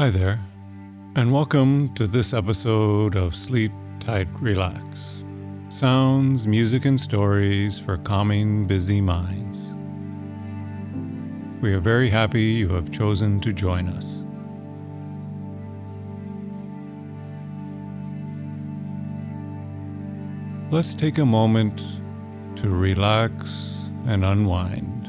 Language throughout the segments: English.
Hi there, and welcome to this episode of Sleep Tight Relax sounds, music, and stories for calming busy minds. We are very happy you have chosen to join us. Let's take a moment to relax and unwind.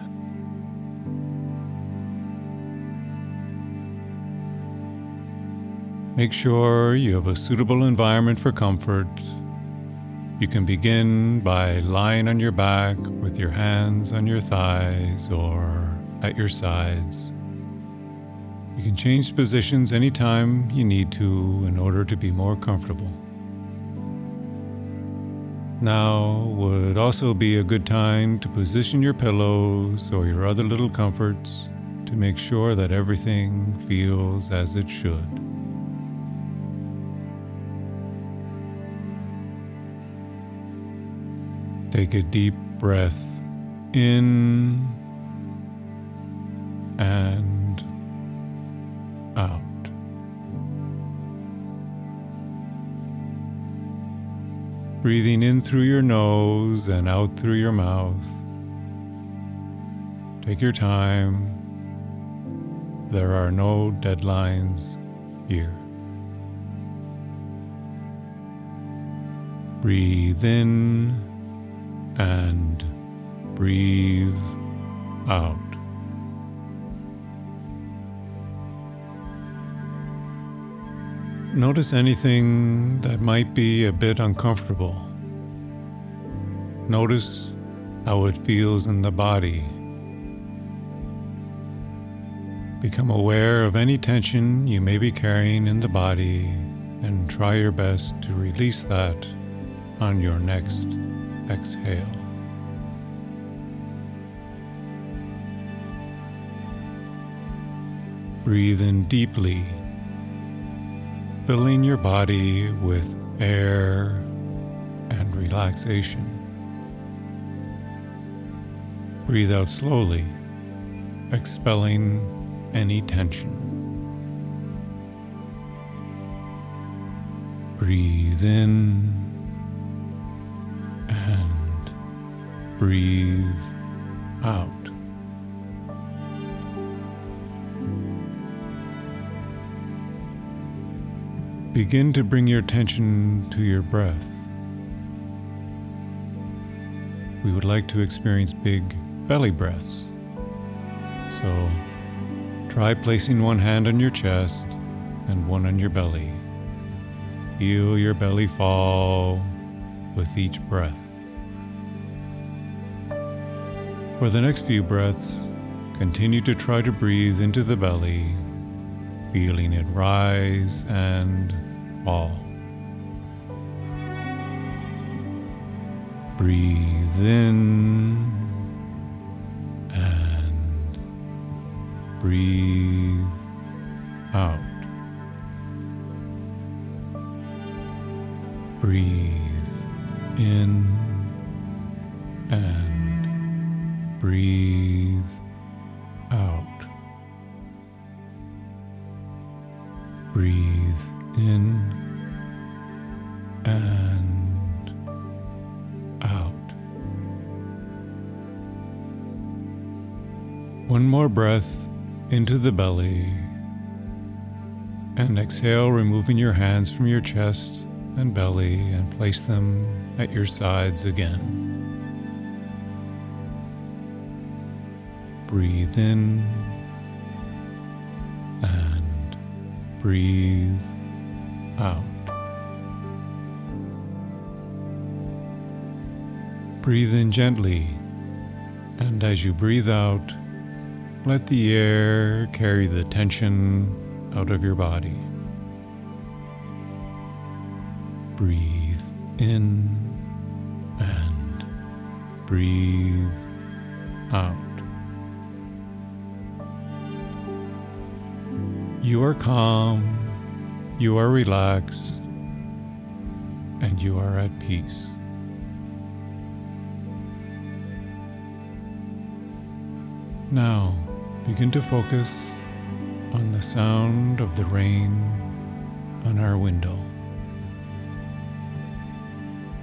Make sure you have a suitable environment for comfort. You can begin by lying on your back with your hands on your thighs or at your sides. You can change positions anytime you need to in order to be more comfortable. Now would also be a good time to position your pillows or your other little comforts to make sure that everything feels as it should. Take a deep breath in and out. Breathing in through your nose and out through your mouth. Take your time. There are no deadlines here. Breathe in and breathe out. Notice anything that might be a bit uncomfortable. Notice how it feels in the body. Become aware of any tension you may be carrying in the body and try your best to release that on your next exhale. Breathe in deeply, filling your body with air and relaxation. Breathe out slowly, expelling any tension. Breathe in breathe out. Begin to bring your attention to your breath. We would like to experience big belly breaths. So try placing one hand on your chest and one on your belly. Feel your belly fall with each breath. For the next few breaths, continue to try to breathe into the belly, feeling it rise and fall. Breathe in and breathe out. Breathe in breathe out. Breathe in and out. One more breath into the belly and exhale, removing your hands from your chest and belly and place them at your sides again. Breathe in and breathe out. Breathe in gently And as you breathe out, let the air carry the tension out of your body. Breathe in and breathe out. You are calm, you are relaxed, and you are at peace. Now, begin to focus on the sound of the rain on our window.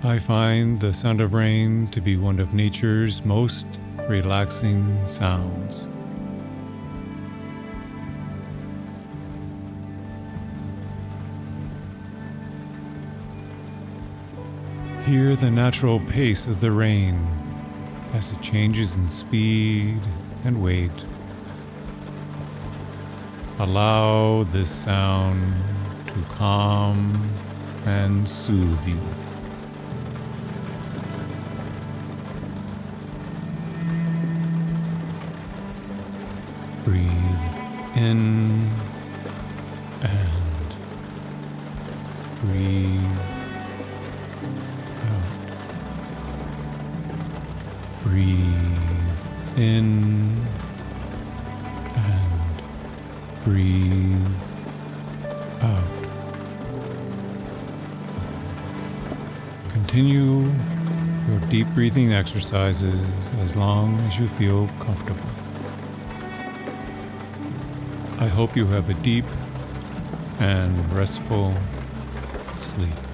I find the sound of rain to be one of nature's most relaxing sounds. Hear the natural pace of the rain as it changes in speed and weight. Allow this sound to calm and soothe you. Breathe in in and breathe out. Continue your deep breathing exercises as long as you feel comfortable. I hope you have a deep and restful sleep.